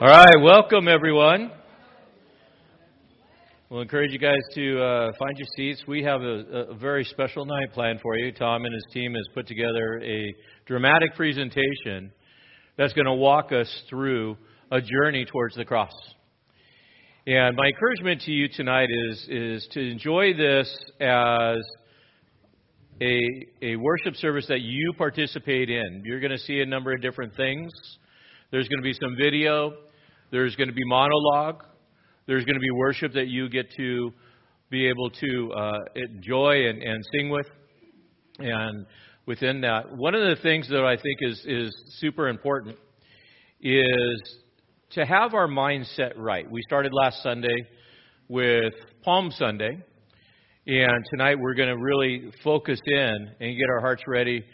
All right, welcome everyone. We'll encourage you guys to uh, find your seats. We have a, a, very special night planned for you. Tom and his team has put together a dramatic presentation that's going to walk us through a journey towards the cross. And my encouragement to you tonight is, is to enjoy this as a, a worship service that you participate in. You're going to see a number of different things. There's going to be some video. There's going to be monologue. There's going to be worship that you get to be able to uh, enjoy and, and sing with. And within that, one of the things that I think is, is super important is to have our mindset right. We started last Sunday with Palm Sunday. And tonight we're going to really focus in and get our hearts ready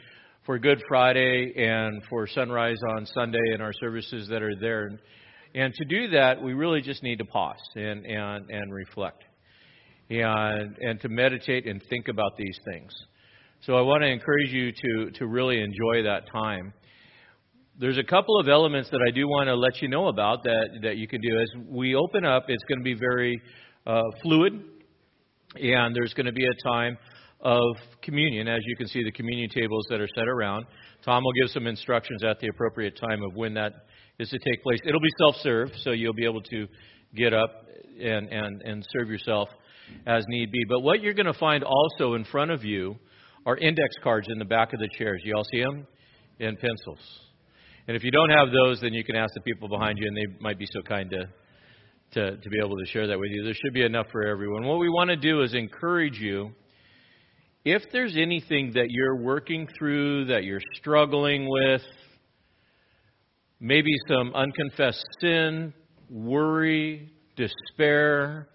for Good Friday and for sunrise on Sunday and our services that are there. And to do that, we really just need to pause and, and, and reflect and, and to meditate and think about these things. So I want to encourage you to, to really enjoy that time. There's a couple of elements that I do want to let you know about that, that you can do. As we open up, it's going to be very uh, fluid, and there's going to be a time of communion. As you can see, the communion tables that are set around. Tom will give some instructions at the appropriate time of when that is to take place. It'll be self serve, so you'll be able to get up and, and, and serve yourself as need be. But what you're going to find also in front of you are index cards in the back of the chairs. You all see them? And pencils. And if you don't have those, then you can ask the people behind you, and they might be so kind to, to, to be able to share that with you. There should be enough for everyone. What we want to do is encourage you. If there's anything that you're working through, that you're struggling with, maybe some unconfessed sin, worry, despair.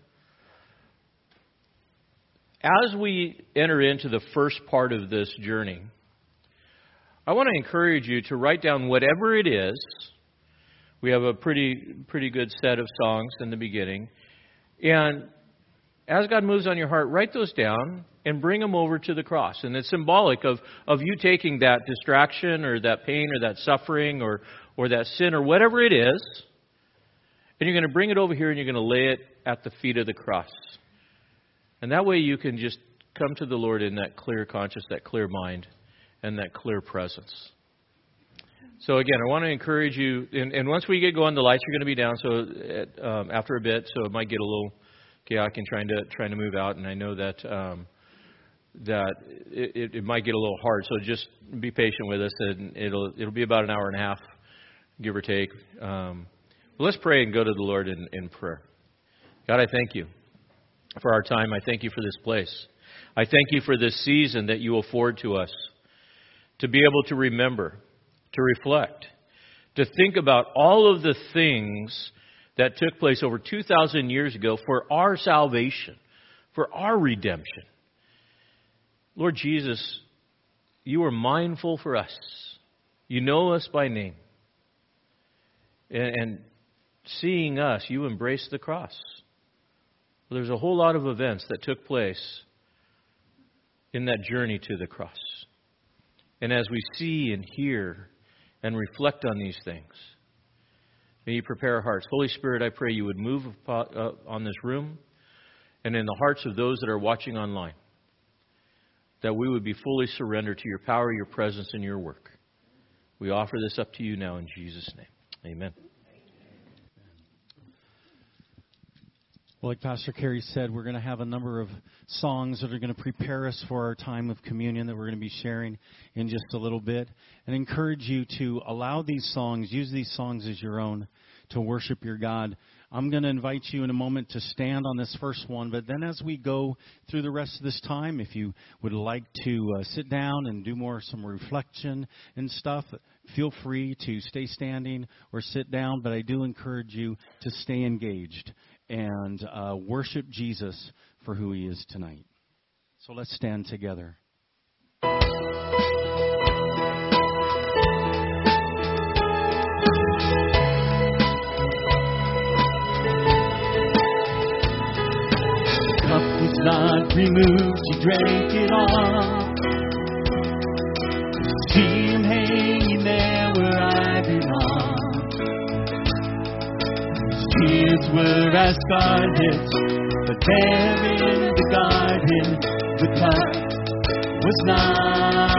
As we enter into the first part of this journey, I want to encourage you to write down whatever it is. We have a pretty pretty good set of songs in the beginning. And as God moves on your heart, write those down and bring them over to the cross. And it's symbolic of, of you taking that distraction or that pain or that suffering or, or that sin or whatever it is, and you're going to bring it over here and you're going to lay it at the feet of the cross. And that way you can just come to the Lord in that clear conscience, that clear mind, and that clear presence. So again, I want to encourage you, and, and once we get going, the lights are going to be down. So at, um, after a bit, so it might get a little chaotic in trying to trying to move out, and I know that um, that it, it might get a little hard. So just be patient with us, and it'll it'll be about an hour and a half give or take. Um, well, let's pray and go to the Lord in, in prayer. God, I thank you for our time. I thank you for this place. I thank you for this season that you afford to us to be able to remember, to reflect, to think about all of the things that took place over 2,000 years ago for our salvation, for our redemption. Lord Jesus, you are mindful for us. You know us by name. And, seeing us, you embrace the cross. Well, there's a whole lot of events that took place in that journey to the cross. And as we see and hear and reflect on these things, may you prepare our hearts. Holy Spirit, I pray you would move uh, on this room and in the hearts of those that are watching online, that we would be fully surrendered to your power, your presence, and your work. We offer this up to you now in Jesus' name. Amen. Well, like Pastor Kerry said, we're going to have a number of songs that are going to prepare us for our time of communion that we're going to be sharing in just a little bit. And encourage you to allow these songs, use these songs as your own to worship your God. I'm going to invite you in a moment to stand on this first one, but then as we go through the rest of this time, if you would like to uh, sit down and do more some reflection and stuff, feel free to stay standing or sit down, but I do encourage you to stay engaged and uh, worship Jesus for who he is tonight. So let's stand together. not removed, she drank it all. tears were as scarlet, but there in the garden, the cup was not.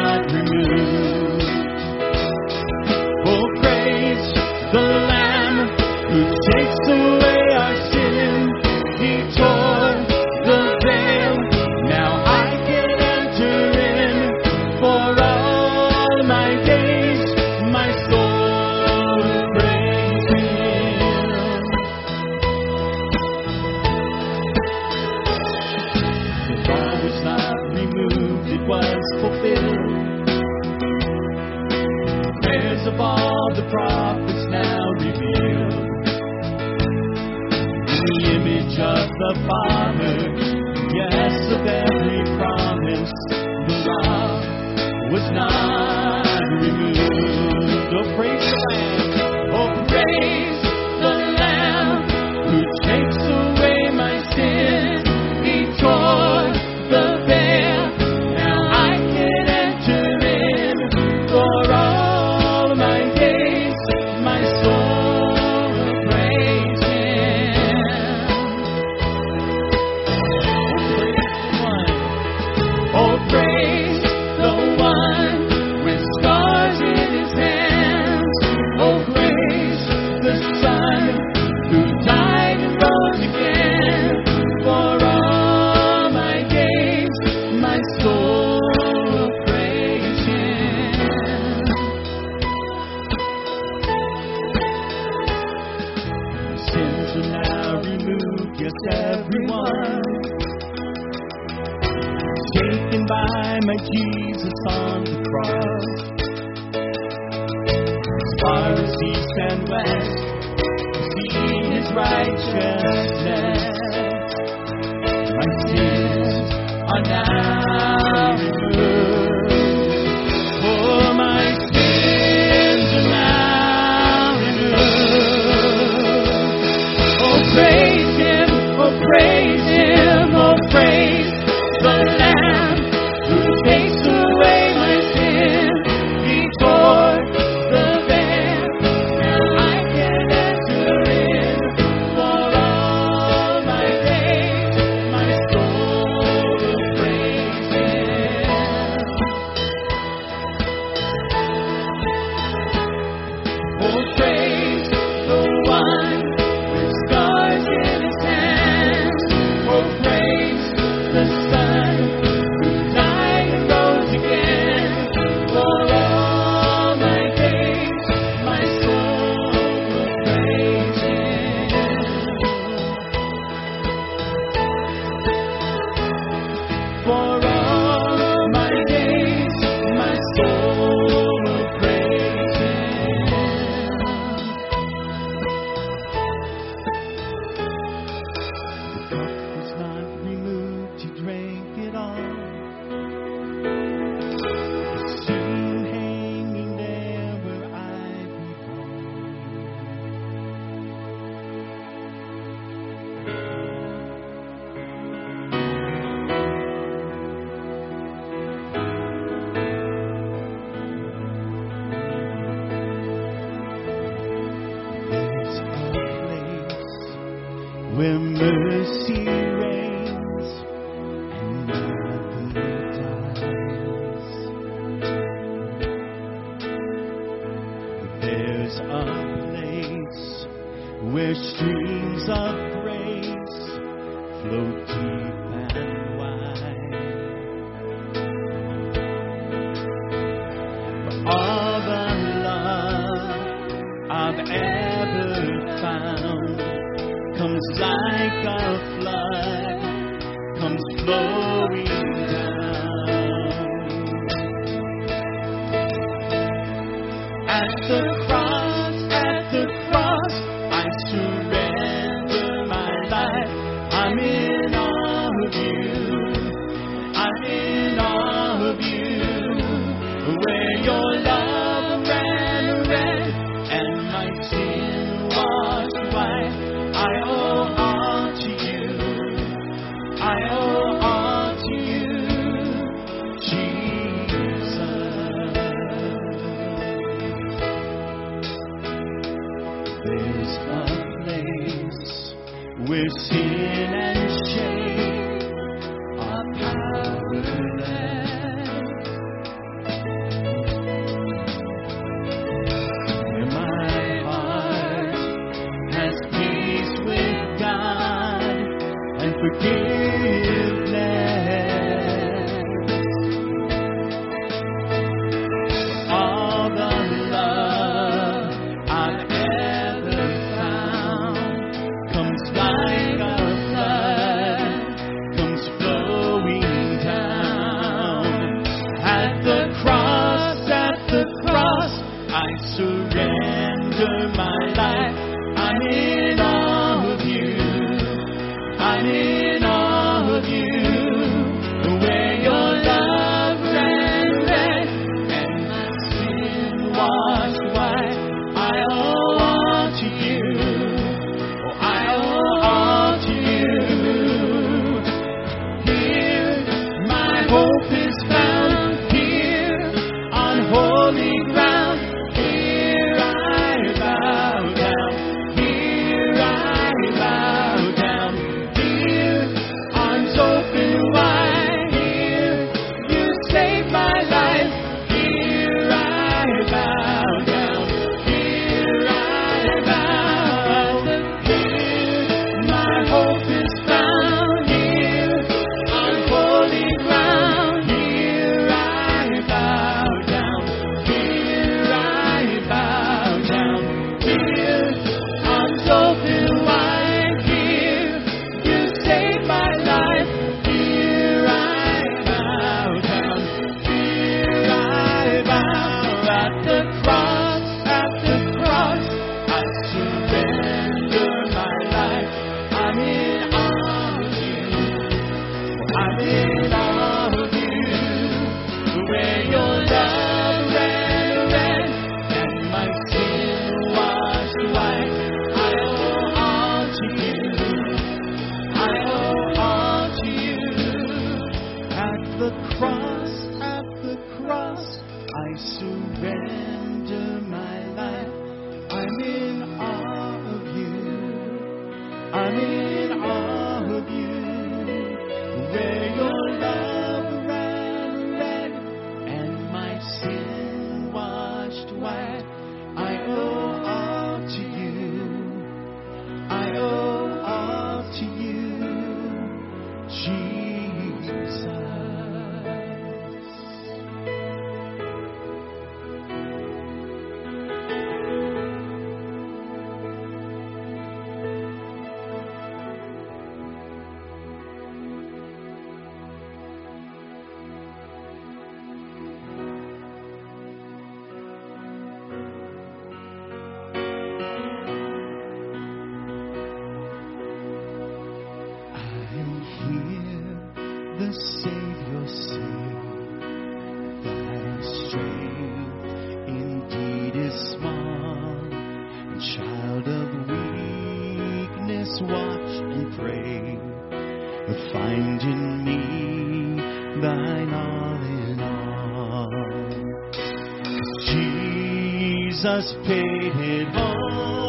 Jesus paid it all.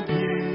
God.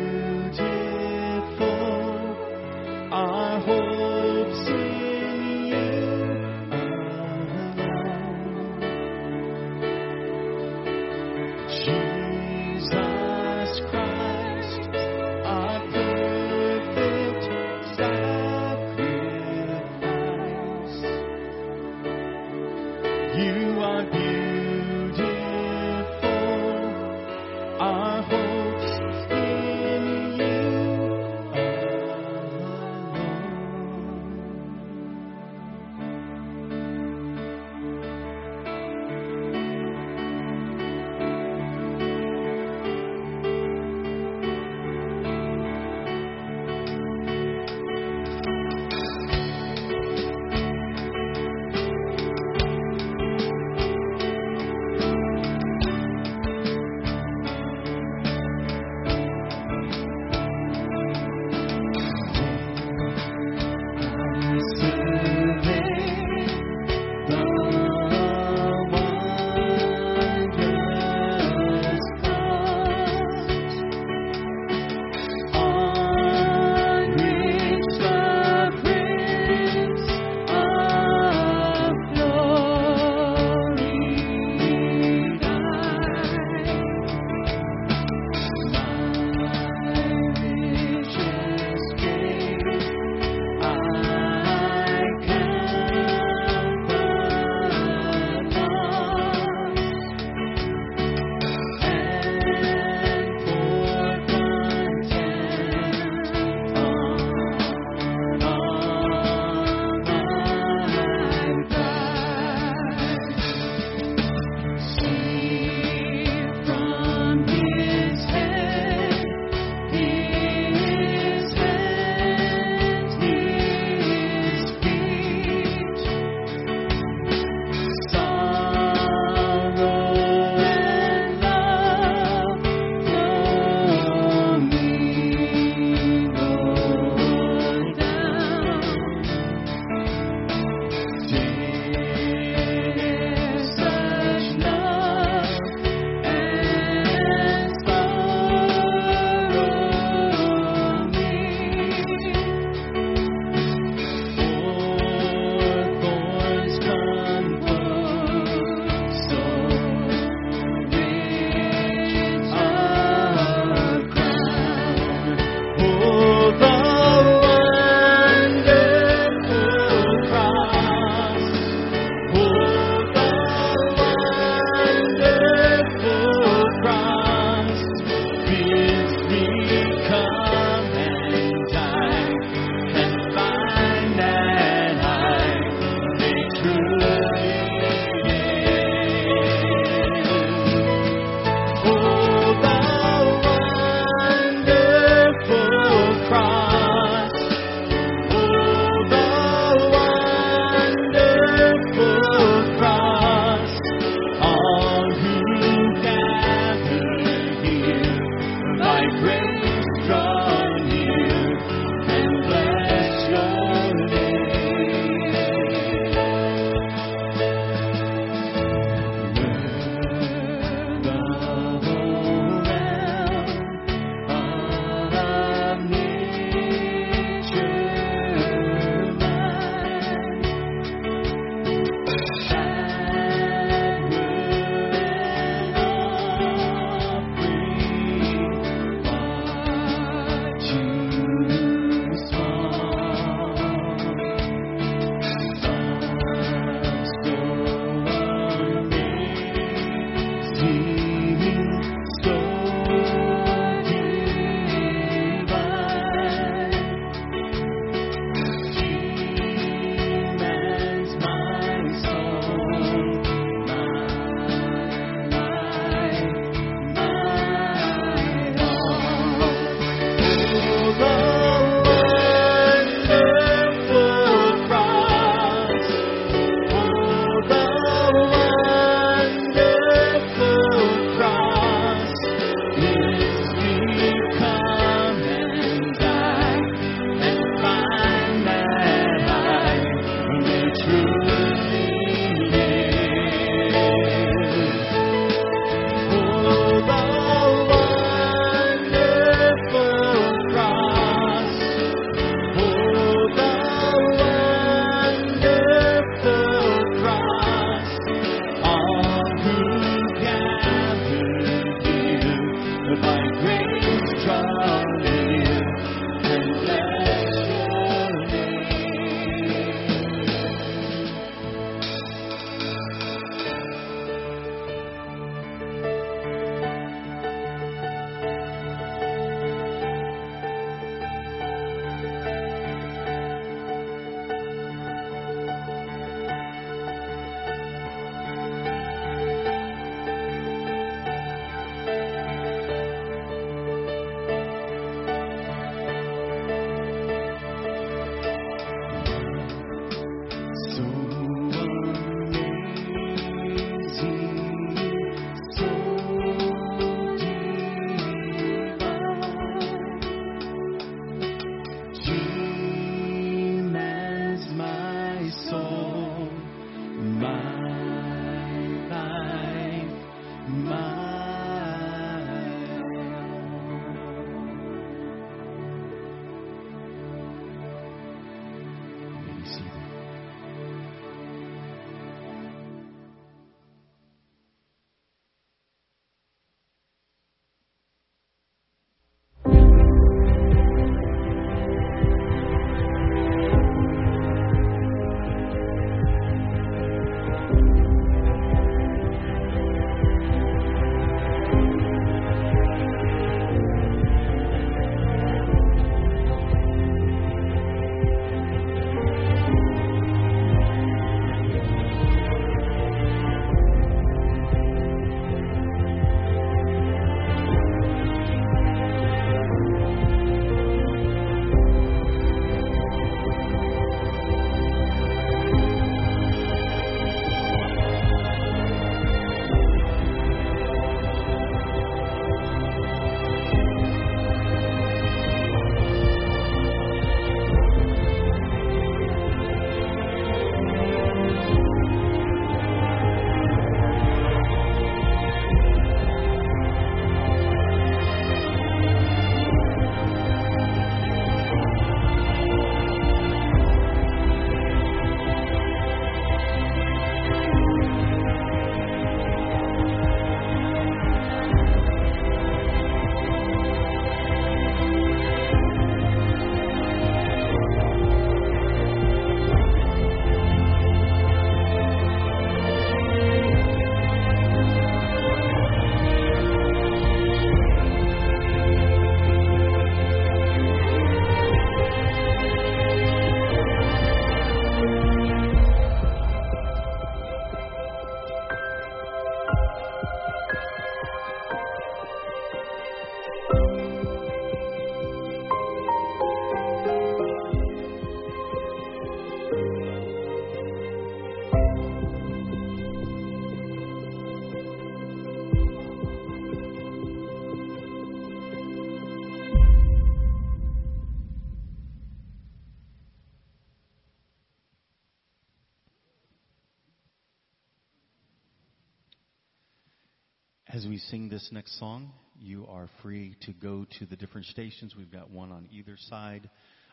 Sing this next song, you are free to go to the different stations. We've got one on either side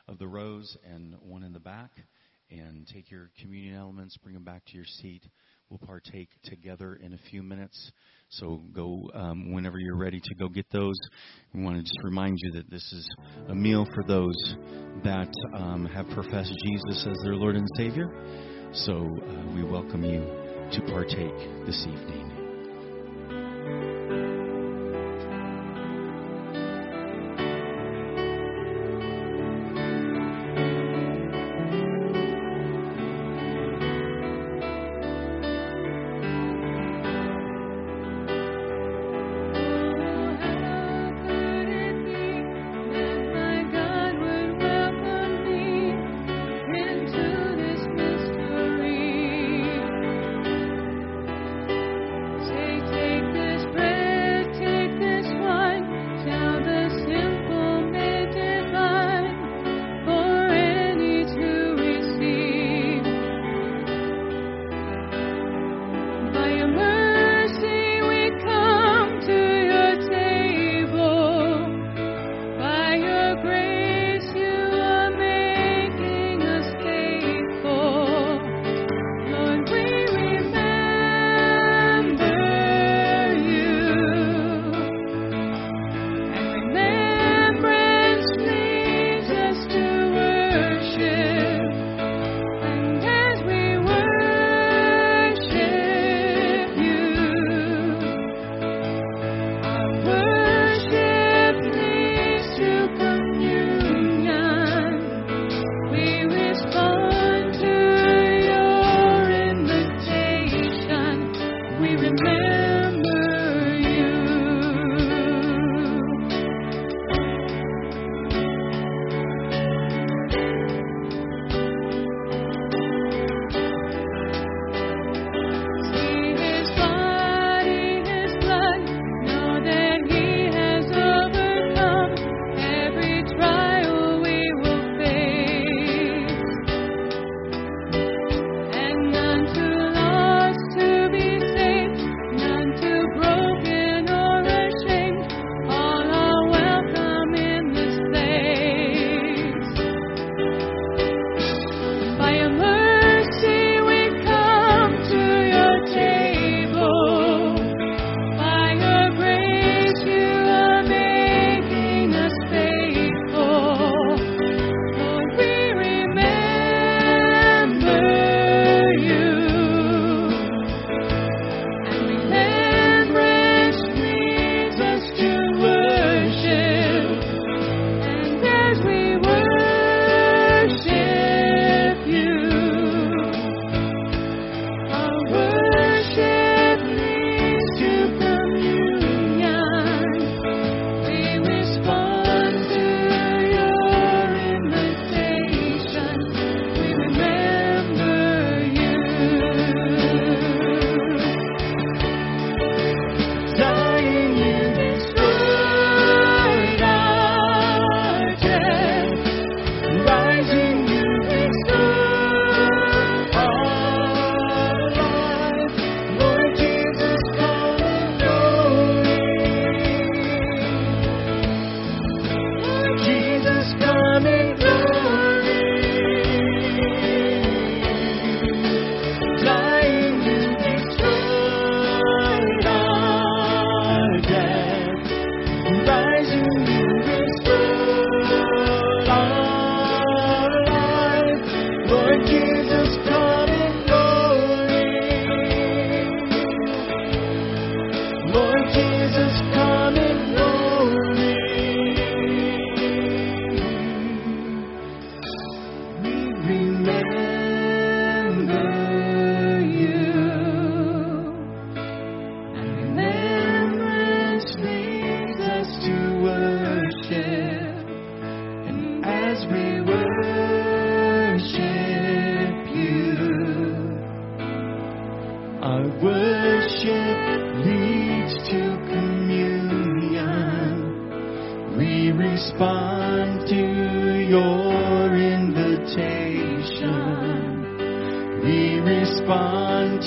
of the rows and one in the back. And take your communion elements, bring them back to your seat. We'll partake together in a few minutes. So go um, whenever you're ready to go get those. We want to just remind you that this is a meal for those that um, have professed Jesus as their Lord and Savior. So uh, we welcome you to partake this evening.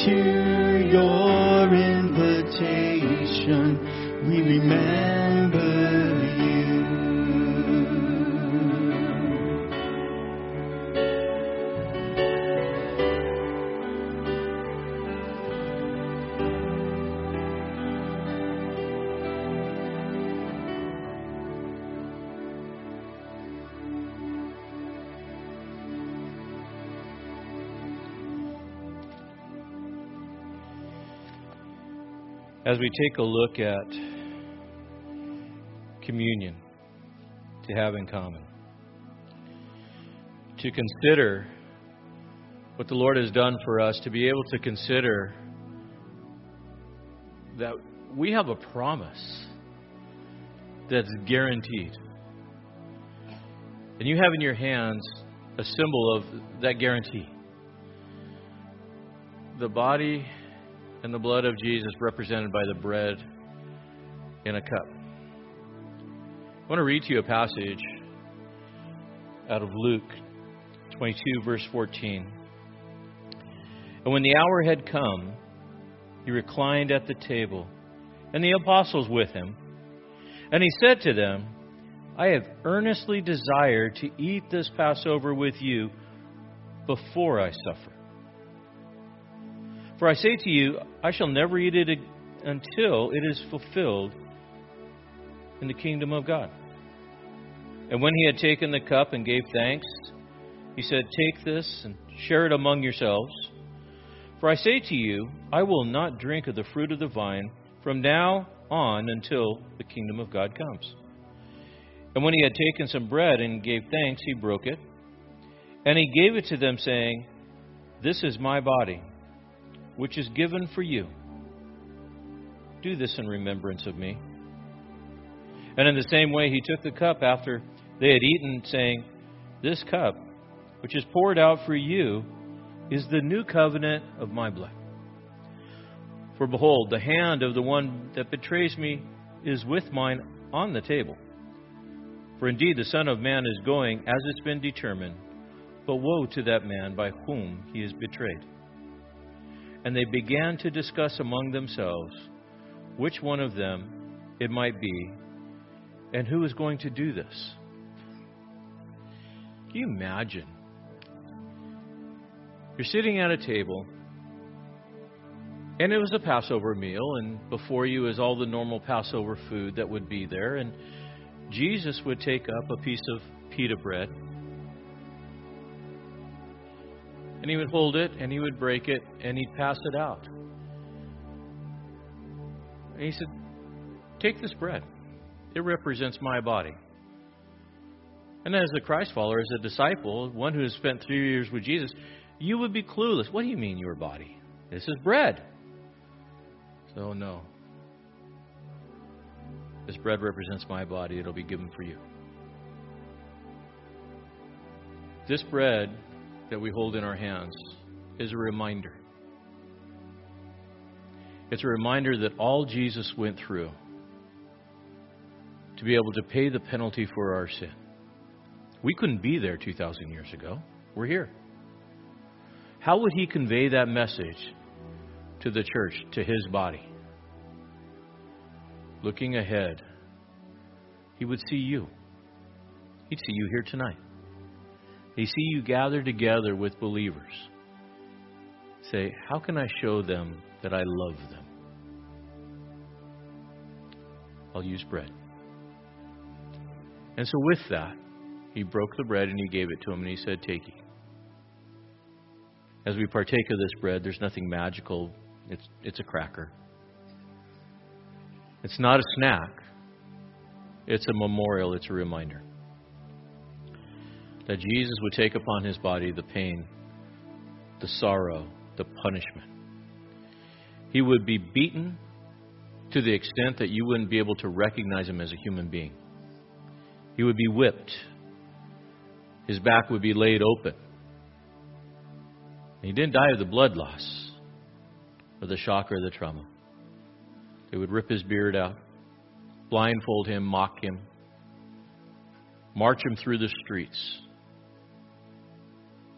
To your invitation. we remember As we take a look at communion to have in common, to consider what the Lord has done for us, to be able to consider that we have a promise that's guaranteed. And you have in your hands a symbol of that guarantee. The body and the blood of Jesus represented by the bread in a cup. I want to read to you a passage out of Luke 22, verse 14. And when the hour had come, he reclined at the table, and the apostles with him. And he said to them, I have earnestly desired to eat this Passover with you before I suffer. For I say to you, I shall never eat it until it is fulfilled in the kingdom of God. And when he had taken the cup and gave thanks, he said, Take this and share it among yourselves. For I say to you, I will not drink of the fruit of the vine from now on until the kingdom of God comes. And when he had taken some bread and gave thanks, he broke it. And he gave it to them, saying, This is my body which is given for you. Do this in remembrance of me. And in the same way, he took the cup after they had eaten, saying, This cup, which is poured out for you, is the new covenant of my blood. For behold, the hand of the one that betrays me is with mine on the table. For indeed, the Son of Man is going as it's been determined, but woe to that man by whom he is betrayed. And they began to discuss among themselves which one of them it might be and who is going to do this. Can you imagine? You're sitting at a table, and it was a Passover meal, and before you is all the normal Passover food that would be there, and Jesus would take up a piece of pita bread And he would hold it and he would break it and he'd pass it out. And he said, Take this bread. It represents my body. And as a Christ follower, as a disciple, one who has spent three years with Jesus, you would be clueless. What do you mean, your body? This is bread. So, no. This bread represents my body. It'll be given for you. This bread that we hold in our hands is a reminder. It's a reminder that all Jesus went through to be able to pay the penalty for our sin. We couldn't be there 2,000 years ago. We're here. How would he convey that message to the church, to his body? Looking ahead, he would see you. He'd see you here tonight. They see you gather together with believers. Say, how can I show them that I love them? I'll use bread. And so, with that, he broke the bread and he gave it to him and he said, Take it. As we partake of this bread, there's nothing magical, it's, it's a cracker. It's not a snack, it's a memorial, it's a reminder that Jesus would take upon his body the pain, the sorrow, the punishment. He would be beaten to the extent that you wouldn't be able to recognize him as a human being. He would be whipped. His back would be laid open. He didn't die of the blood loss or the shock or the trauma. They would rip his beard out, blindfold him, mock him, march him through the streets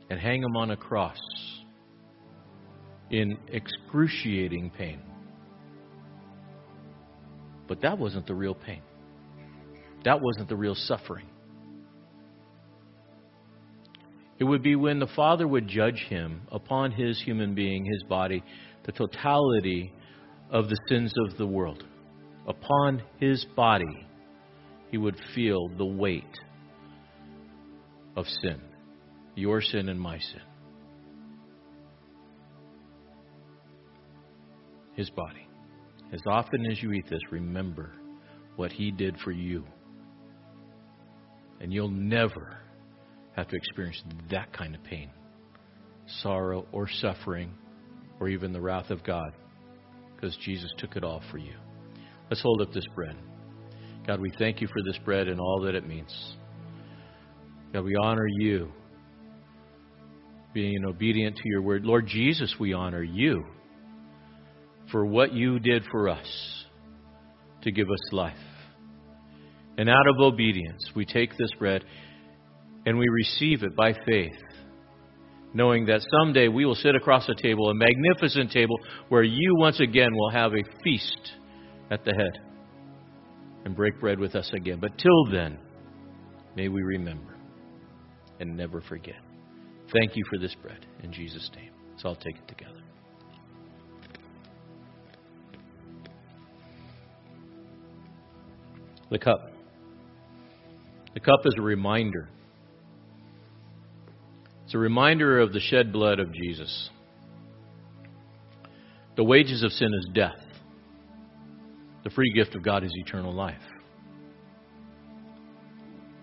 and hang him on a cross in excruciating pain. But that wasn't the real pain. That wasn't the real suffering. It would be when the Father would judge him upon his human being, his body, the totality of the sins of the world. Upon his body, he would feel the weight of sin, your sin and my sin. His body. As often as you eat this, remember what he did for you. And you'll never have to experience that kind of pain, sorrow, or suffering, or even the wrath of God, because Jesus took it all for you. Let's hold up this bread. God, we thank you for this bread and all that it means. God, we honor you being obedient to your word. Lord Jesus, we honor you for what you did for us to give us life. And out of obedience, we take this bread and we receive it by faith, knowing that someday we will sit across a table, a magnificent table, where you once again will have a feast at the head and break bread with us again. But till then, may we remember and never forget. Thank you for this bread in Jesus' name. So I'll take it together. The cup. The cup is a reminder it's a reminder of the shed blood of Jesus. The wages of sin is death. The free gift of God is eternal life.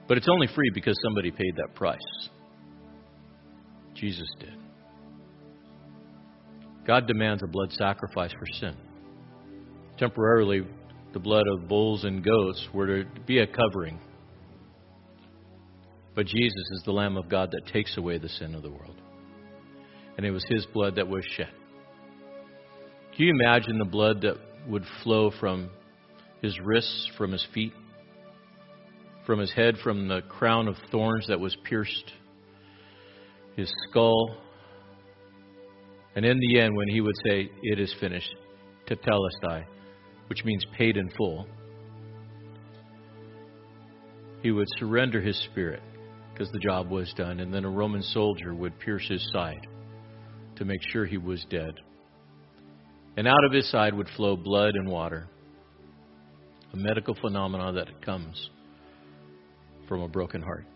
But it's only free because somebody paid that price. Jesus did. God demands a blood sacrifice for sin. Temporarily, the blood of bulls and goats were to be a covering but Jesus is the Lamb of God that takes away the sin of the world. And it was His blood that was shed. Can you imagine the blood that would flow from His wrists, from His feet, from His head, from the crown of thorns that was pierced, His skull? And in the end, when He would say, It is finished, tetelestai, which means paid in full, He would surrender His spirit because the job was done. And then a Roman soldier would pierce his side to make sure he was dead. And out of his side would flow blood and water, a medical phenomenon that comes from a broken heart.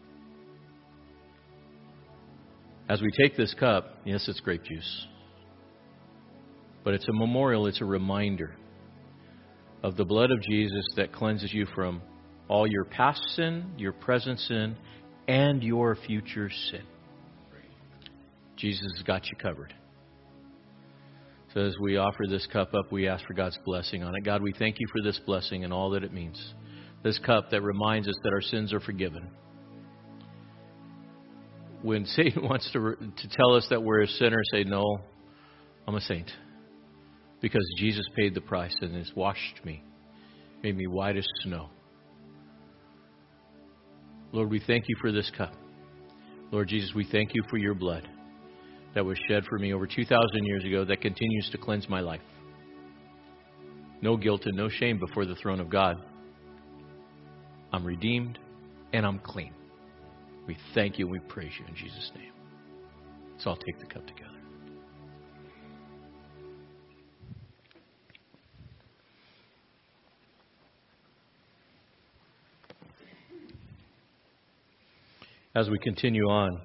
As we take this cup, yes, it's grape juice, but it's a memorial, it's a reminder of the blood of Jesus that cleanses you from all your past sin, your present sin, and your future sin. Jesus has got you covered. So as we offer this cup up, we ask for God's blessing on it. God, we thank you for this blessing and all that it means. This cup that reminds us that our sins are forgiven. When Satan wants to, to tell us that we're a sinner, say, No, I'm a saint. Because Jesus paid the price and has washed me, made me white as snow. Lord, we thank you for this cup. Lord Jesus, we thank you for your blood that was shed for me over 2,000 years ago that continues to cleanse my life. No guilt and no shame before the throne of God. I'm redeemed and I'm clean. We thank you and we praise you in Jesus' name. So I'll take the cup together. as we continue on.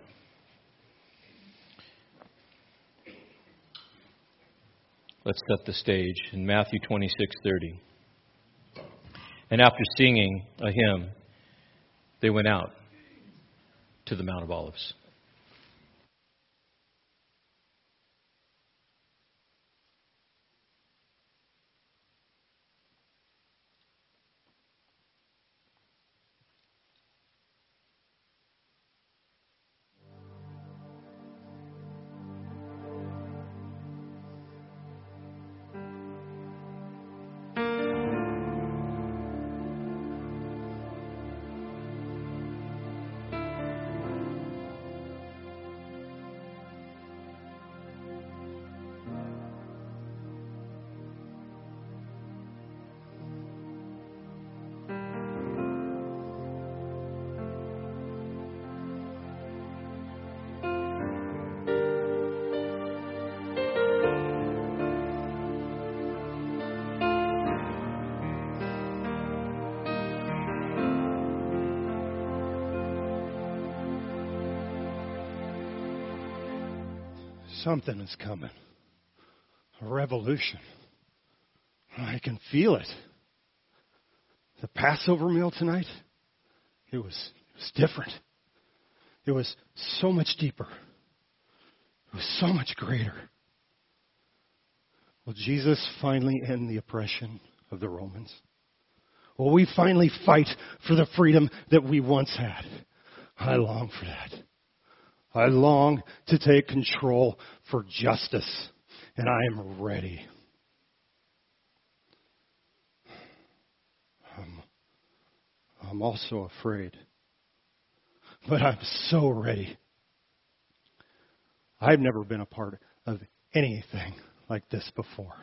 Let's set the stage in Matthew 26:30. And after singing a hymn, they went out to the Mount of Olives. Something is coming. A revolution. I can feel it. The Passover meal tonight, it was, it was different. It was so much deeper. It was so much greater. Will Jesus finally end the oppression of the Romans? Will we finally fight for the freedom that we once had? I long for that. I long to take control for justice, and I am ready. I'm, I'm also afraid, but I'm so ready. I've never been a part of anything like this before.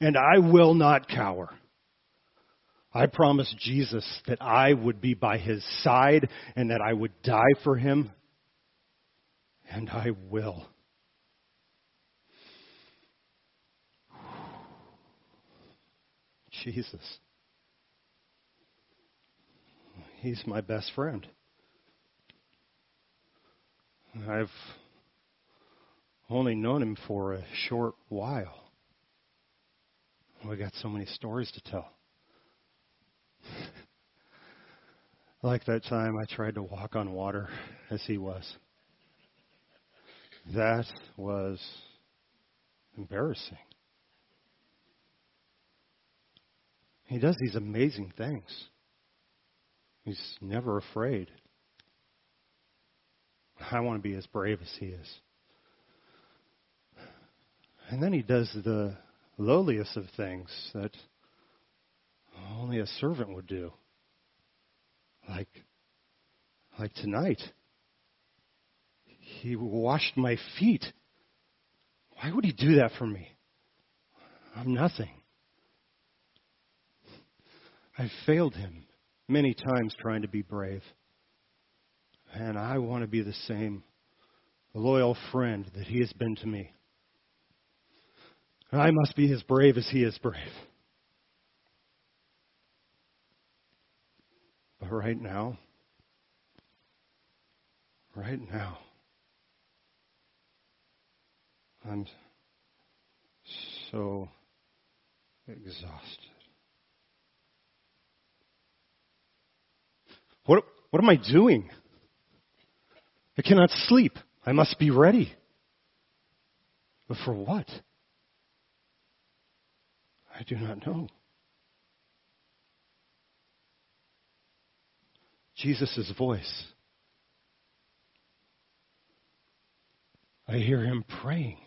And I will not cower. I promised Jesus that I would be by his side and that I would die for him. And I will. Jesus. He's my best friend. I've only known him for a short while. We got so many stories to tell. like that time I tried to walk on water as he was. That was embarrassing. He does these amazing things. He's never afraid. I want to be as brave as he is. And then he does the lowliest of things that only a servant would do. Like like tonight. He washed my feet. Why would he do that for me? I'm nothing. I failed him many times trying to be brave. And I want to be the same loyal friend that he has been to me. I must be as brave as he is brave. But right now, right now, I'm so exhausted. What, what am I doing? I cannot sleep. I must be ready. But for what? I do not know. Jesus' voice. I hear him praying.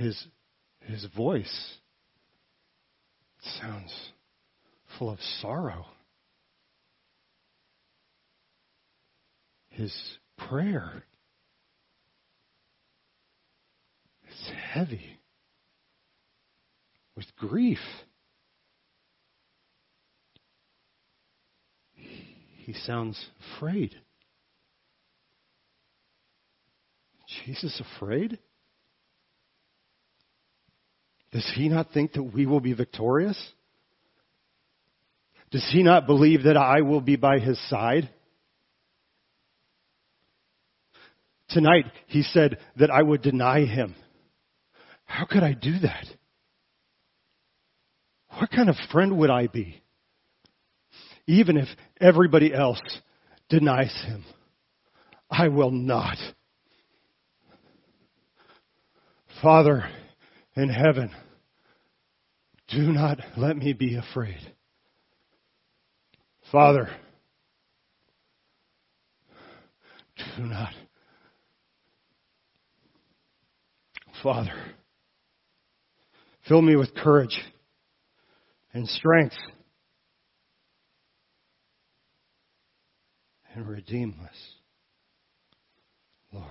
His, his voice sounds full of sorrow. His prayer is heavy with grief. He sounds afraid. Jesus afraid? Does he not think that we will be victorious? Does he not believe that I will be by his side? Tonight, he said that I would deny him. How could I do that? What kind of friend would I be? Even if everybody else denies him, I will not. Father in heaven, do not let me be afraid. Father, do not. Father, fill me with courage and strength and redeem us, Lord.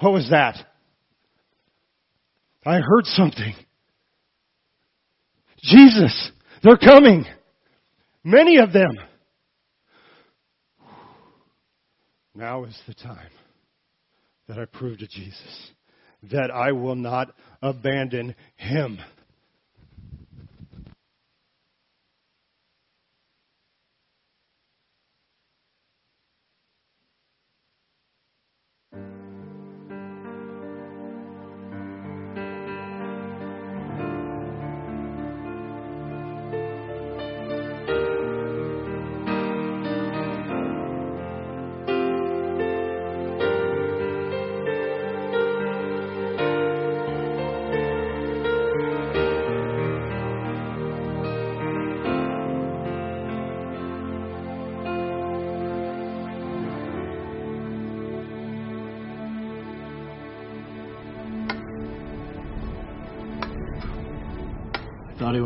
What was that? I heard something. Jesus, they're coming. Many of them. Now is the time that I prove to Jesus that I will not abandon him.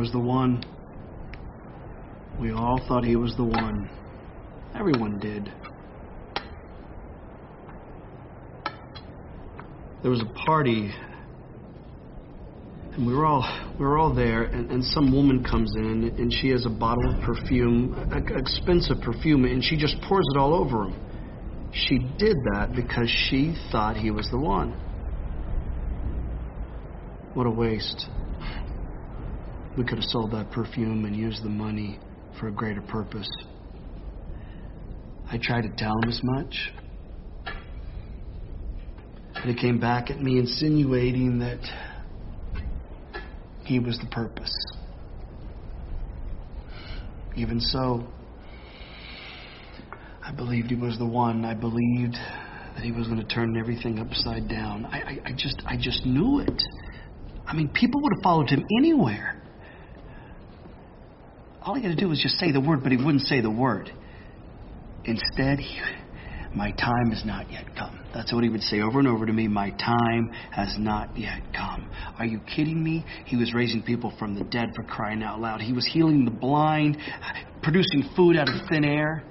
Was the one. We all thought he was the one. Everyone did. There was a party, and we were all we were all there. And, and some woman comes in, and she has a bottle of perfume, expensive perfume, and she just pours it all over him. She did that because she thought he was the one. What a waste. We could have sold that perfume and used the money for a greater purpose. I tried to tell him as much. And he came back at me insinuating that he was the purpose. Even so, I believed he was the one. I believed that he was going to turn everything upside down. I, I, I just, I just knew it. I mean, people would have followed him anywhere. All he had to do was just say the word, but he wouldn't say the word. Instead, he, my time has not yet come. That's what he would say over and over to me. My time has not yet come. Are you kidding me? He was raising people from the dead for crying out loud. He was healing the blind, producing food out of thin air.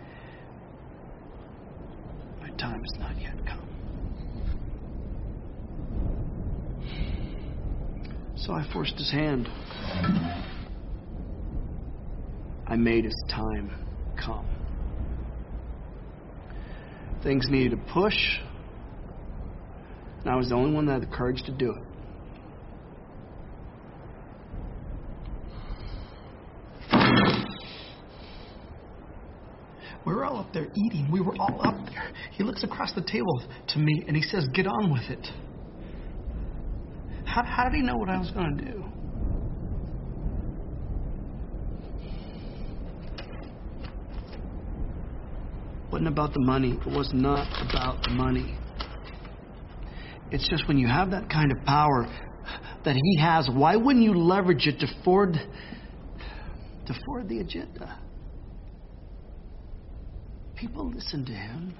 My time has not yet come. So I forced his hand. I made his time come. Things needed a push, and I was the only one that had the courage to do it. We were all up there eating. We were all up there. He looks across the table to me and he says, Get on with it. How, how did he know what I was going to do? Wasn't about the money. It was not about the money. It's just when you have that kind of power that he has, why wouldn't you leverage it to forward to forward the agenda? People listen to him.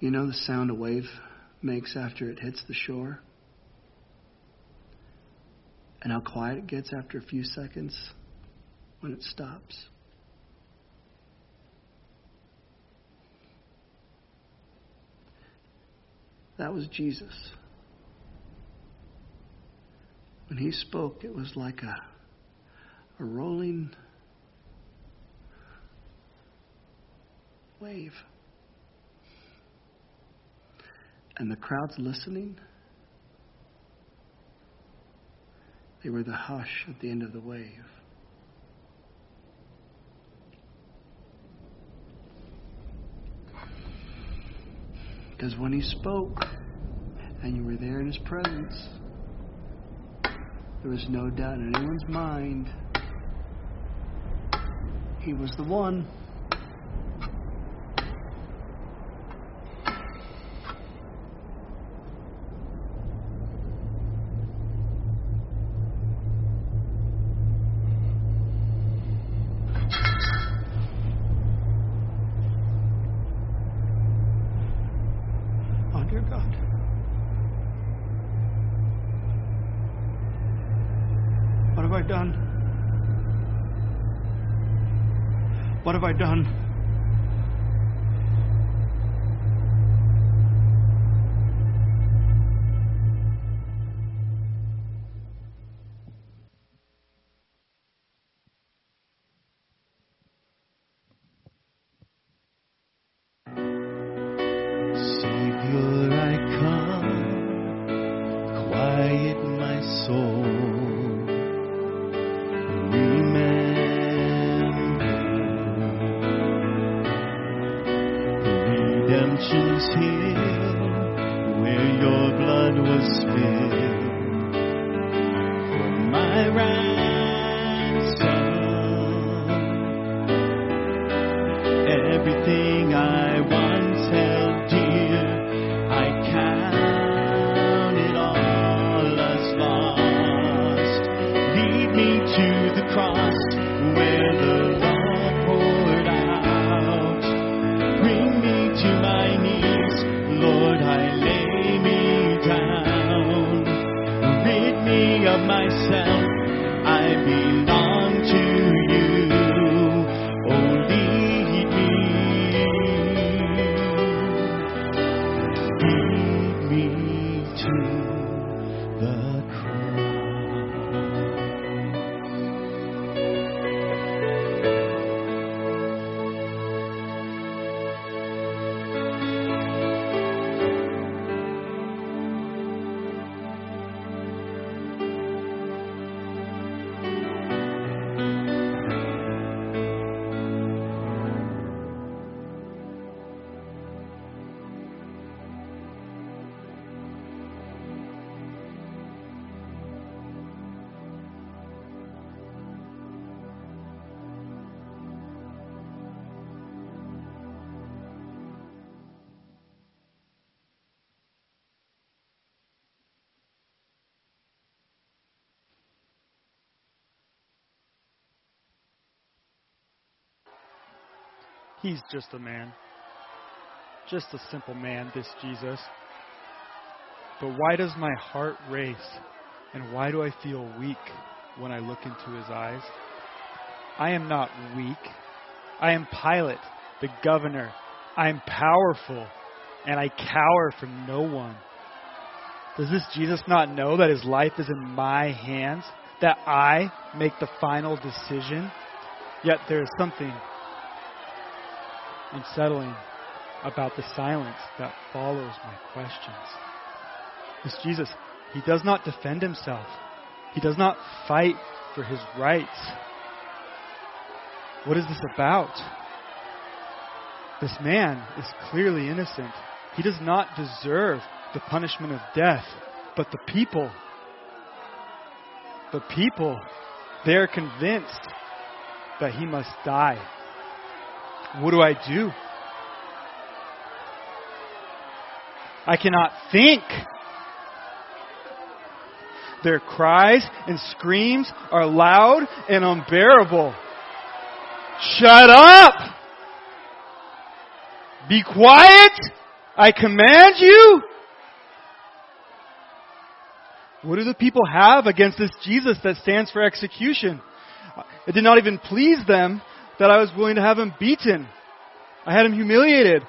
You know the sound a wave makes after it hits the shore? And how quiet it gets after a few seconds when it stops. That was Jesus. When he spoke, it was like a, a rolling wave. And the crowd's listening. They were the hush at the end of the wave. Because when he spoke and you were there in his presence, there was no doubt in anyone's mind he was the one. He's just a man. Just a simple man, this Jesus. But why does my heart race? And why do I feel weak when I look into his eyes? I am not weak. I am Pilate, the governor. I am powerful, and I cower from no one. Does this Jesus not know that his life is in my hands? That I make the final decision? Yet there is something unsettling about the silence that follows my questions. This Jesus, he does not defend himself. He does not fight for his rights. What is this about? This man is clearly innocent. He does not deserve the punishment of death, but the people, the people, they are convinced that he must die. What do I do? I cannot think. Their cries and screams are loud and unbearable. Shut up! Be quiet! I command you! What do the people have against this Jesus that stands for execution? It did not even please them that I was willing to have him beaten. I had him humiliated,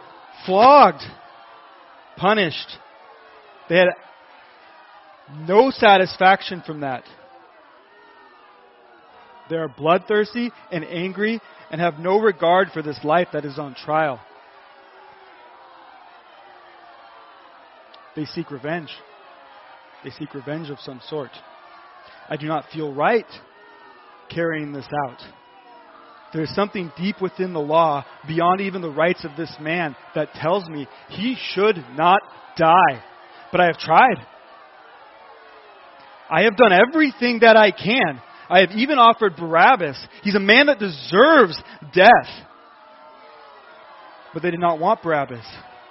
flogged, punished. They had no satisfaction from that. They are bloodthirsty and angry and have no regard for this life that is on trial. They seek revenge. They seek revenge of some sort. I do not feel right carrying this out. There is something deep within the law, beyond even the rights of this man, that tells me he should not die. But I have tried. I have done everything that I can. I have even offered Barabbas. He's a man that deserves death. But they did not want Barabbas.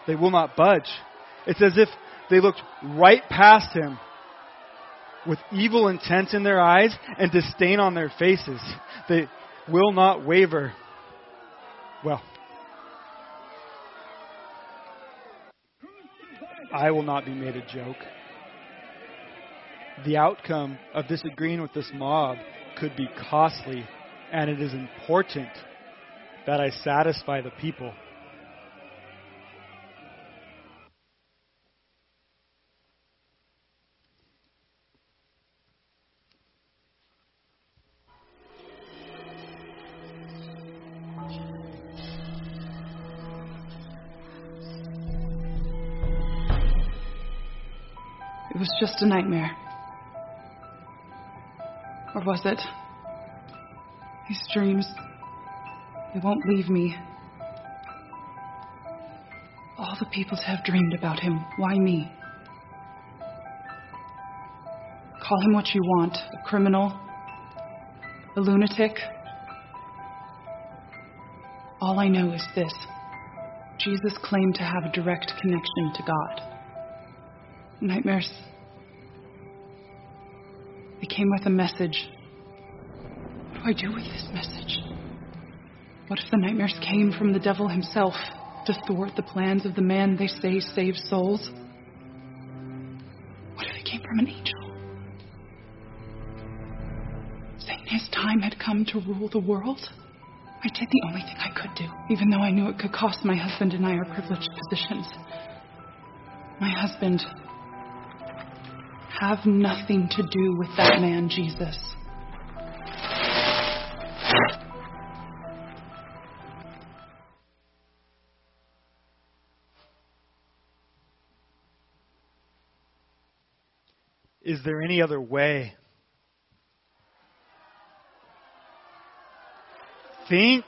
They will not budge. It's as if they looked right past him with evil intent in their eyes and disdain on their faces. They will not waver. Well, I will not be made a joke. The outcome of disagreeing with this mob could be costly, and it is important that I satisfy the people. A nightmare. Or was it? These dreams, they won't leave me. All the peoples have dreamed about him. Why me? Call him what you want a criminal, a lunatic. All I know is this Jesus claimed to have a direct connection to God. Nightmares. Came with a message. What do I do with this message? What if the nightmares came from the devil himself to thwart the plans of the man they say saves souls? What if it came from an angel? Saying his time had come to rule the world, I did the only thing I could do, even though I knew it could cost my husband and I our privileged positions. My husband have nothing to do with that man, Jesus. Is there any other way? Think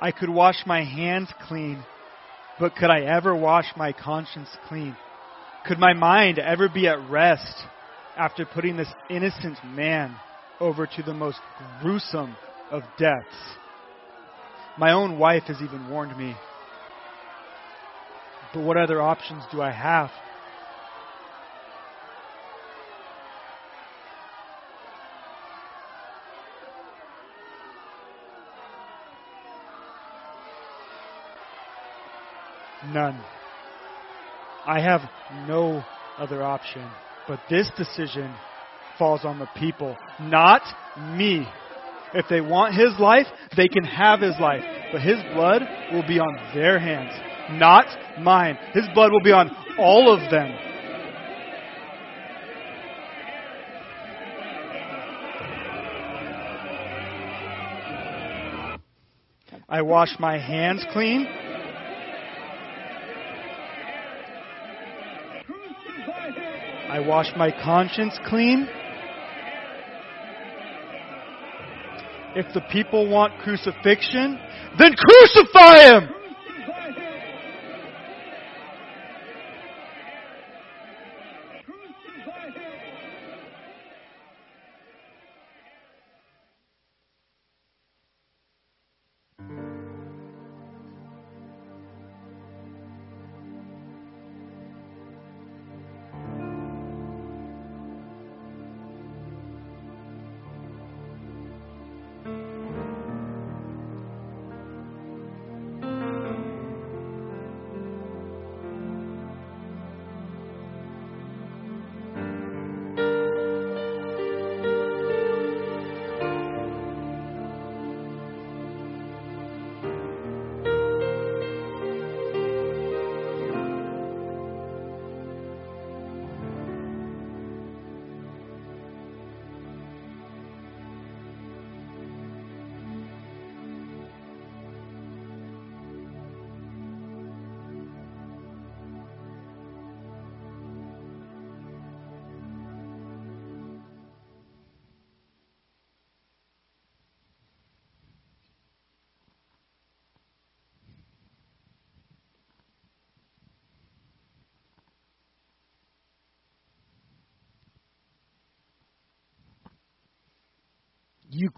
I could wash my hands clean, but could I ever wash my conscience clean? Could my mind ever be at rest after putting this innocent man over to the most gruesome of deaths? My own wife has even warned me. But what other options do I have? None. I have no other option. But this decision falls on the people, not me. If they want his life, they can have his life. But his blood will be on their hands, not mine. His blood will be on all of them. I wash my hands clean. I wash my conscience clean. If the people want crucifixion, then crucify him!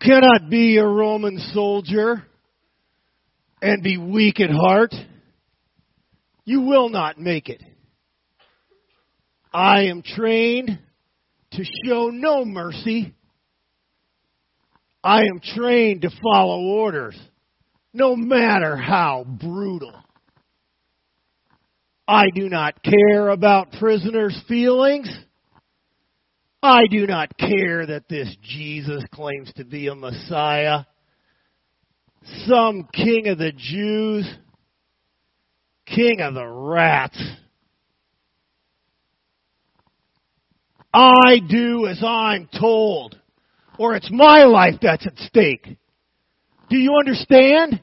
Cannot be a Roman soldier and be weak at heart. You will not make it. I am trained to show no mercy. I am trained to follow orders, no matter how brutal. I do not care about prisoners' feelings. I do not care that this Jesus claims to be a Messiah, some king of the Jews, king of the rats. I do as I'm told, or it's my life that's at stake. Do you understand?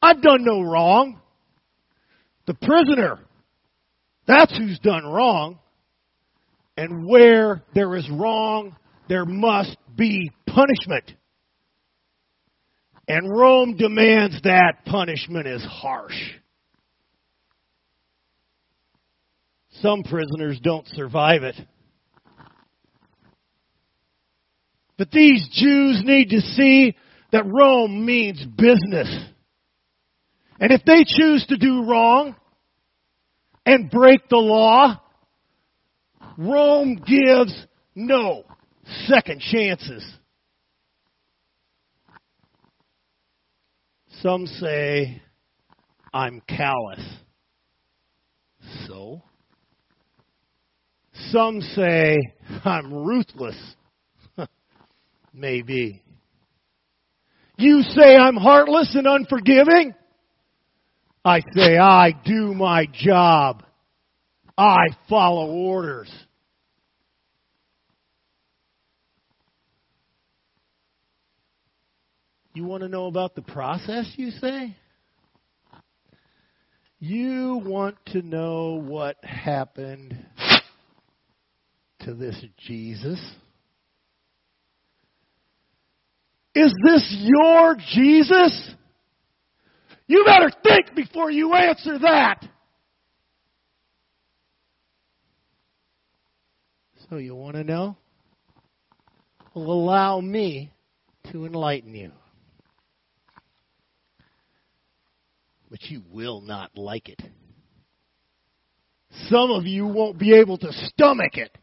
I've done no wrong. The prisoner, that's who's done wrong. And where there is wrong, there must be punishment. And Rome demands that punishment is harsh. Some prisoners don't survive it. But these Jews need to see that Rome means business. And if they choose to do wrong and break the law, Rome gives no second chances. Some say I'm callous. So? Some say I'm ruthless. Maybe. You say I'm heartless and unforgiving? I say I do my job. I follow orders. You want to know about the process, you say? You want to know what happened to this Jesus? Is this your Jesus? You better think before you answer that. So you want to know? Well, allow me to enlighten you. But you will not like it. Some of you won't be able to stomach it.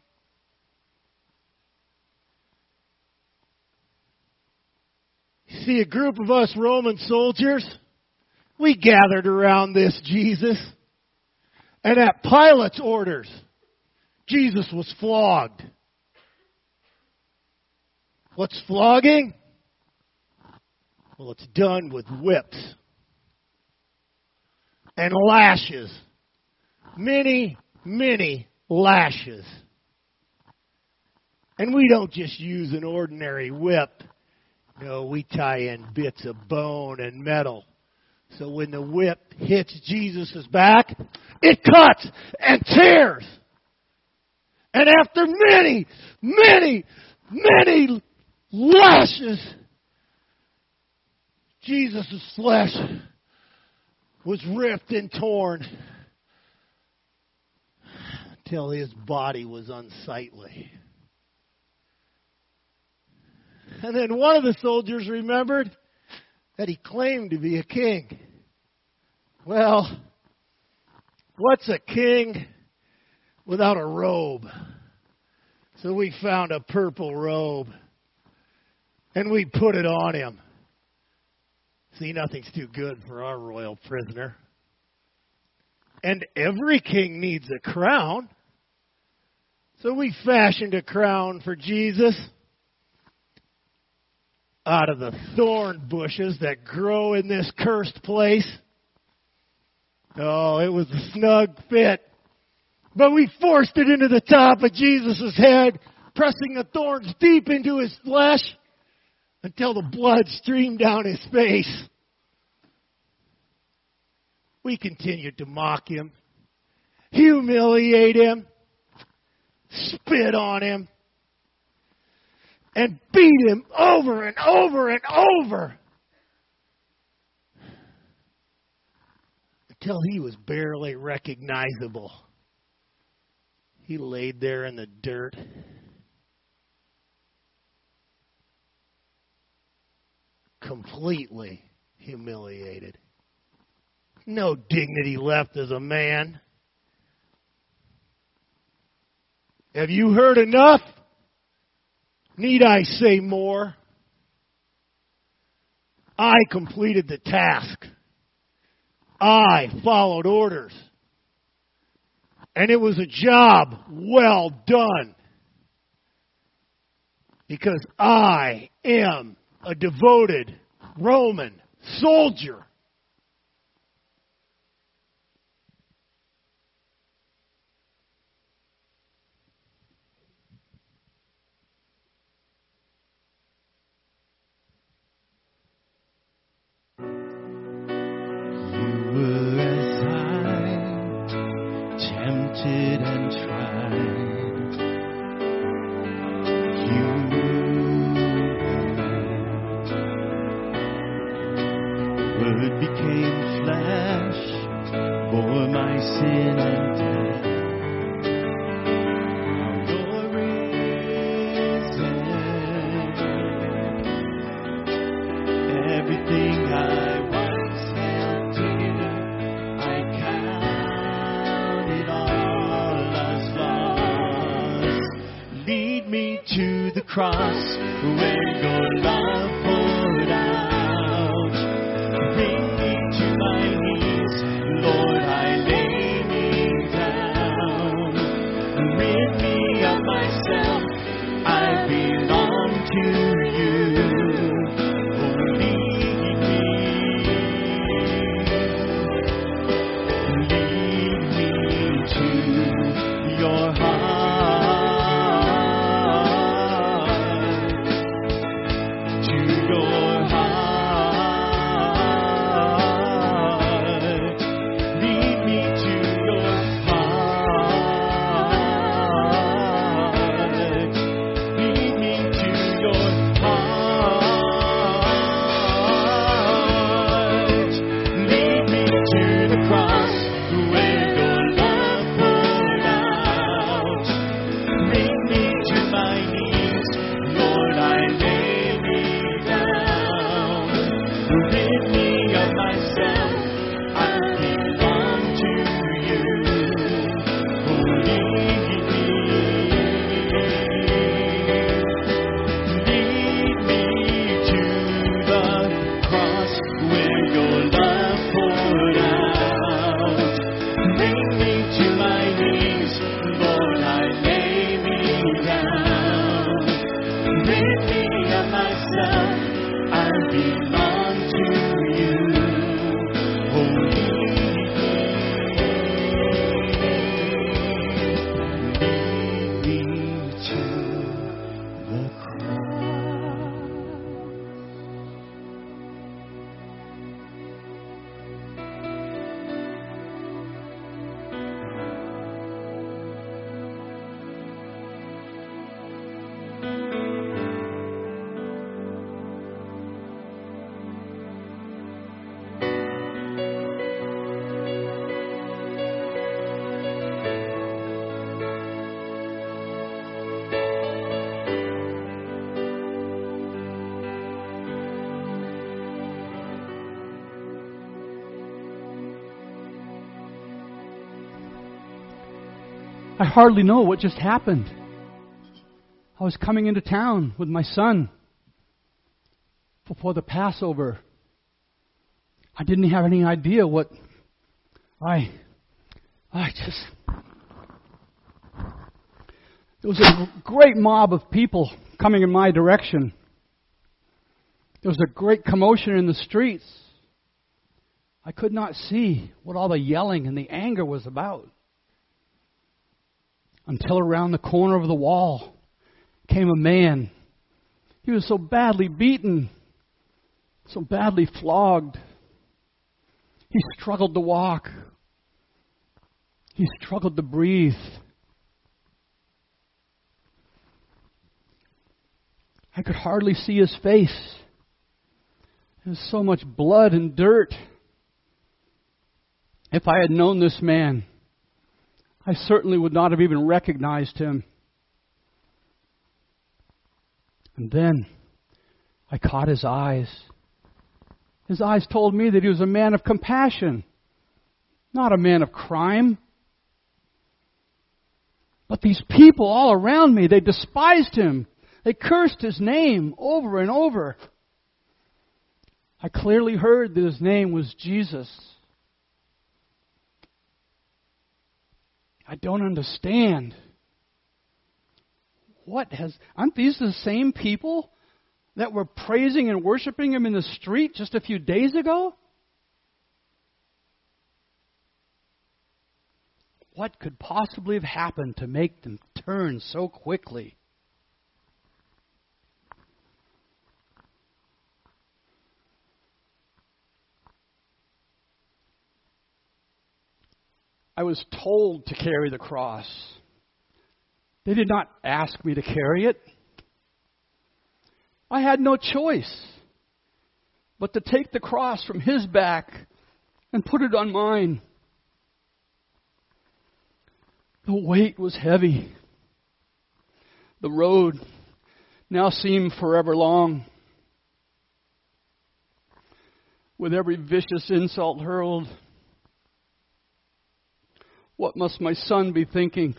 See, a group of us Roman soldiers, we gathered around this Jesus. And at Pilate's orders, Jesus was flogged. What's flogging? Well, it's done with whips and lashes. Many, many lashes. And we don't just use an ordinary whip. No, we tie in bits of bone and metal. So when the whip hits Jesus' back, it cuts and tears. And after many, many, many lashes, Jesus' flesh was ripped and torn till his body was unsightly. And then one of the soldiers remembered that he claimed to be a king. Well, what's a king without a robe? So we found a purple robe and we put it on him. See, nothing's too good for our royal prisoner. And every king needs a crown. So we fashioned a crown for Jesus out of the thorn bushes that grow in this cursed place. Oh, it was a snug fit. But we forced it into the top of Jesus' head, pressing the thorns deep into his flesh until the blood streamed down his face. We continued to mock him, humiliate him, spit on him, and beat him over and over and over until he was barely recognizable. He laid there in the dirt. Completely humiliated. No dignity left as a man. Have you heard enough? Need I say more? I completed the task. I followed orders. And it was a job well done. Because I am a devoted Roman soldier. I hardly know what just happened. I was coming into town with my son before the Passover. I didn't have any idea what I I just there was a great mob of people coming in my direction. There was a great commotion in the streets. I could not see what all the yelling and the anger was about until around the corner of the wall came a man. He was so badly beaten, so badly flogged. He struggled to walk. He struggled to breathe. I could hardly see his face. There was so much blood and dirt. If I had known this man, I certainly would not have even recognized him. And then I caught his eyes. His eyes told me that he was a man of compassion, not a man of crime. But these people all around me, they despised him. They cursed his name over and over. I clearly heard that his name was Jesus. I don't understand. What has. Aren't these the same people that were praising and worshiping him in the street just a few days ago? What could possibly have happened to make them turn so quickly? I was told to carry the cross. They did not ask me to carry it. I had no choice but to take the cross from his back and put it on mine. The weight was heavy. The road now seemed forever long. With every vicious insult hurled, what must my son be thinking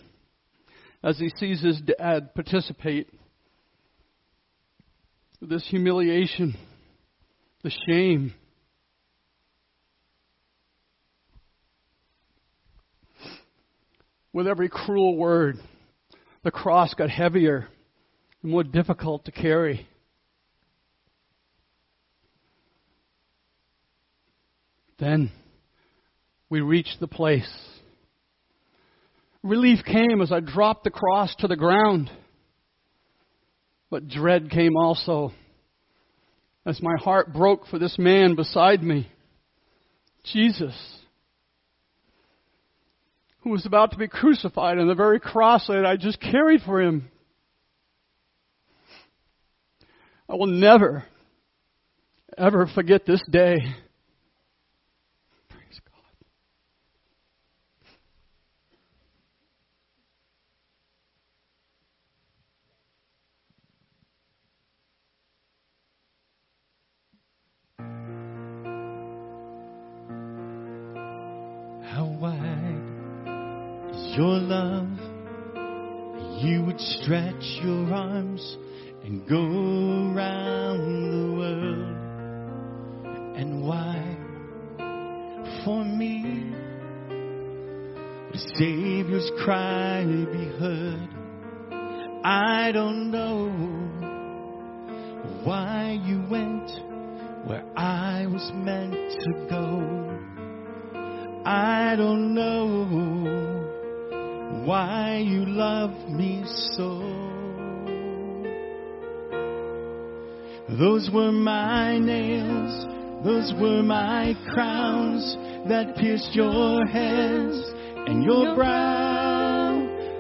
as he sees his dad participate? This humiliation, the shame. With every cruel word, the cross got heavier and more difficult to carry. Then we reached the place Relief came as I dropped the cross to the ground. But dread came also as my heart broke for this man beside me, Jesus, who was about to be crucified on the very cross that I just carried for him. I will never, ever forget this day. Would stretch your arms and go around the world. And why? For me, a Savior's cry be heard? I don't know why you went where I was meant to go. I don't know why you love me so. Those were my nails, those were my crowns that pierced your heads and your brow.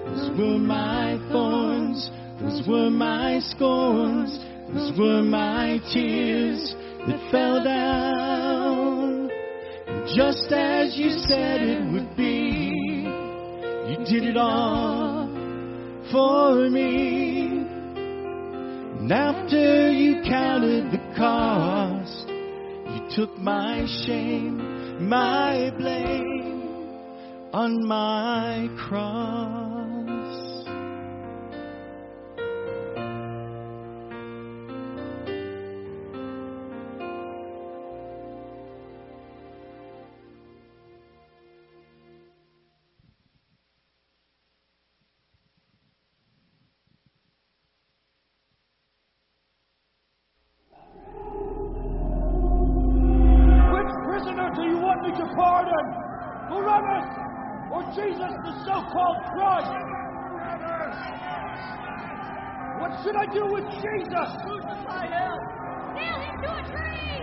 Those were my thorns, those were my scorns, those were my tears that fell down. Just as you said it would be, did it all for me. And after you counted the cost, you took my shame, my blame on my cross. The so-called Christ? What should I do with Jesus? Crucify him! Nail him to a tree!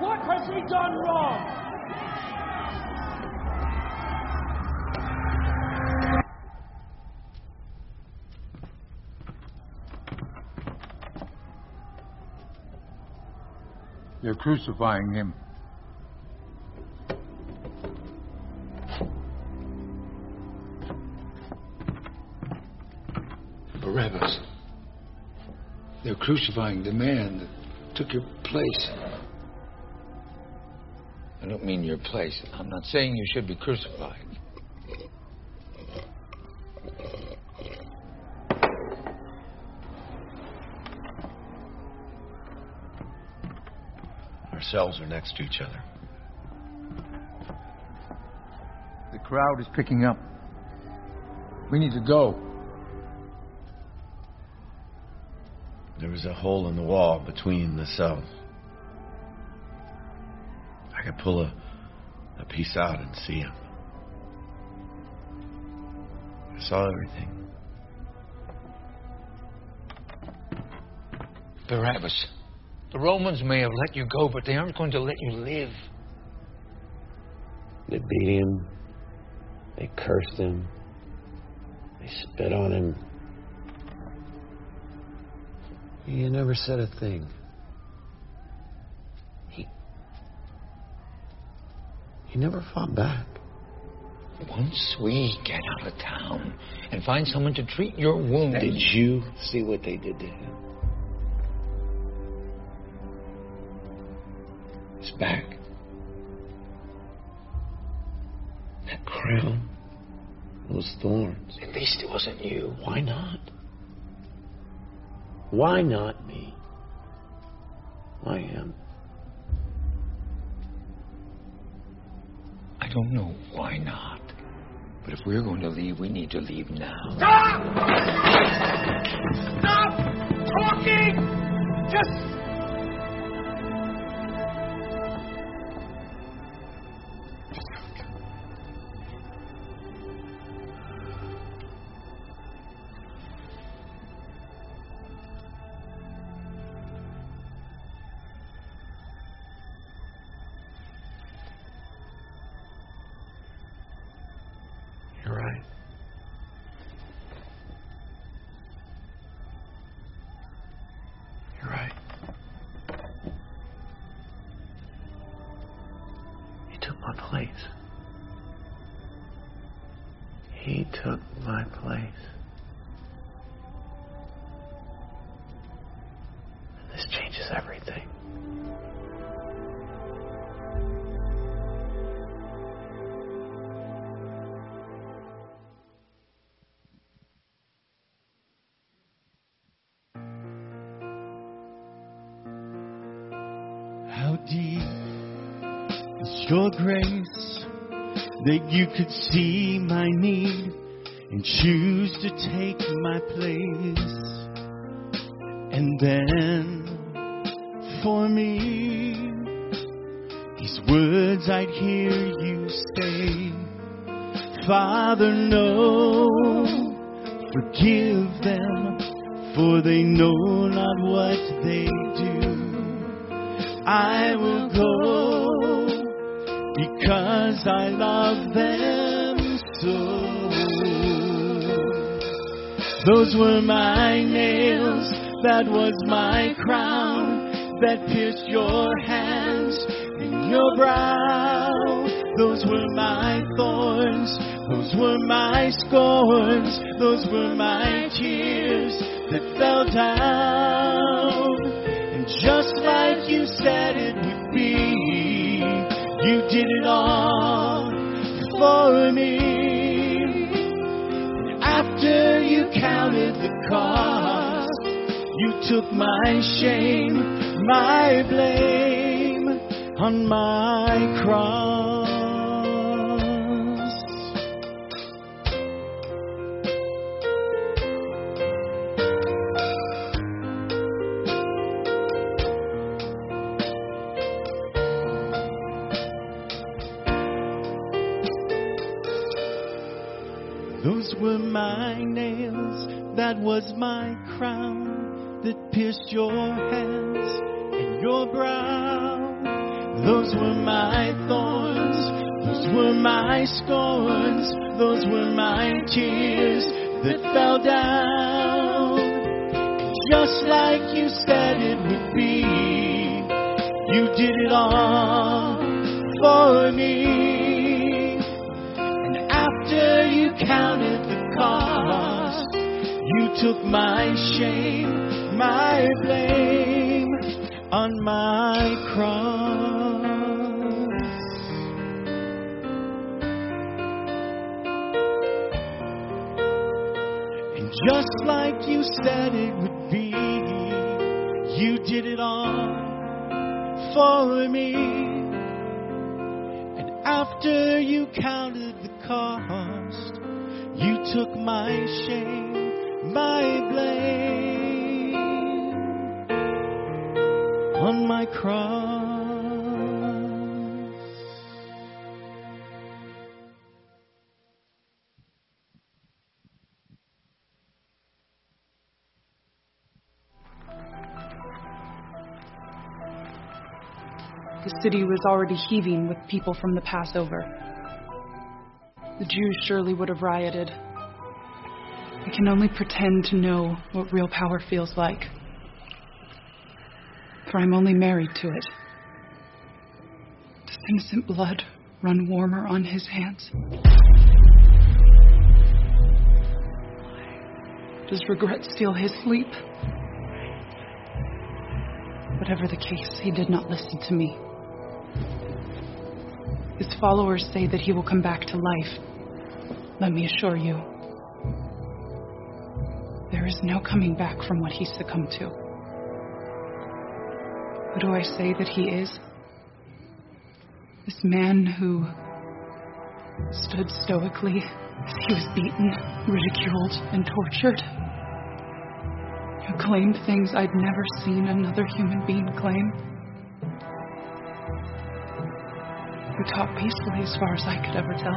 What has he done wrong? They're crucifying him. Crucifying the man that took your place. I don't mean your place. I'm not saying you should be crucified. Our cells are next to each other. The crowd is picking up. We need to go. Was a hole in the wall between the cells. I could pull a, a piece out and see him. I saw everything. Barabbas. The Romans may have let you go, but they aren't going to let you live. They beat him. They cursed him. They spit on him. He never said a thing. He. He never fought back. Once we get out of town and find someone to treat your wound, Did you see what they did to him? His back. That crown. Those thorns. At least it wasn't you. Why not? Why not me? I am. I don't know why not. But if we're going to leave, we need to leave now. Stop! Stop talking! Just my place. He took my place. That you could see my need and choose to take my place. And then for me, these words I'd hear you say, Father, no, forgive them, for they know not what they do. I will go because I love them so. Those were my nails, that was my crown, that pierced your hands and your brow. Those were my thorns, those were my scorns, those were my tears that fell down. And just like you said it would be, you did it all for me. After you counted the cost, you took my shame, my blame on my cross. My tears that fell down. Just like you said it would be, you did it all for me. And after you counted the cost, you took my shame, my blame on my cross. Just like you said it would be, you did it all for me. And after you counted the cost, you took my shame, my blame on my cross. City was already heaving with people from the Passover. The Jews surely would have rioted. I can only pretend to know what real power feels like. For I'm only married to it. Does innocent blood run warmer on his hands? Does regret steal his sleep? Whatever the case, he did not listen to me. His followers say that he will come back to life. Let me assure you, there is no coming back from what he succumbed to. Who do I say that he is? This man who stood stoically as he was beaten, ridiculed, and tortured. Who claimed things I'd never seen another human being claim. Who taught peacefully as far as I could ever tell.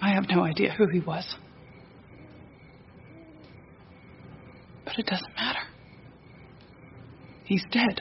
I have no idea who he was. But it doesn't matter. He's dead.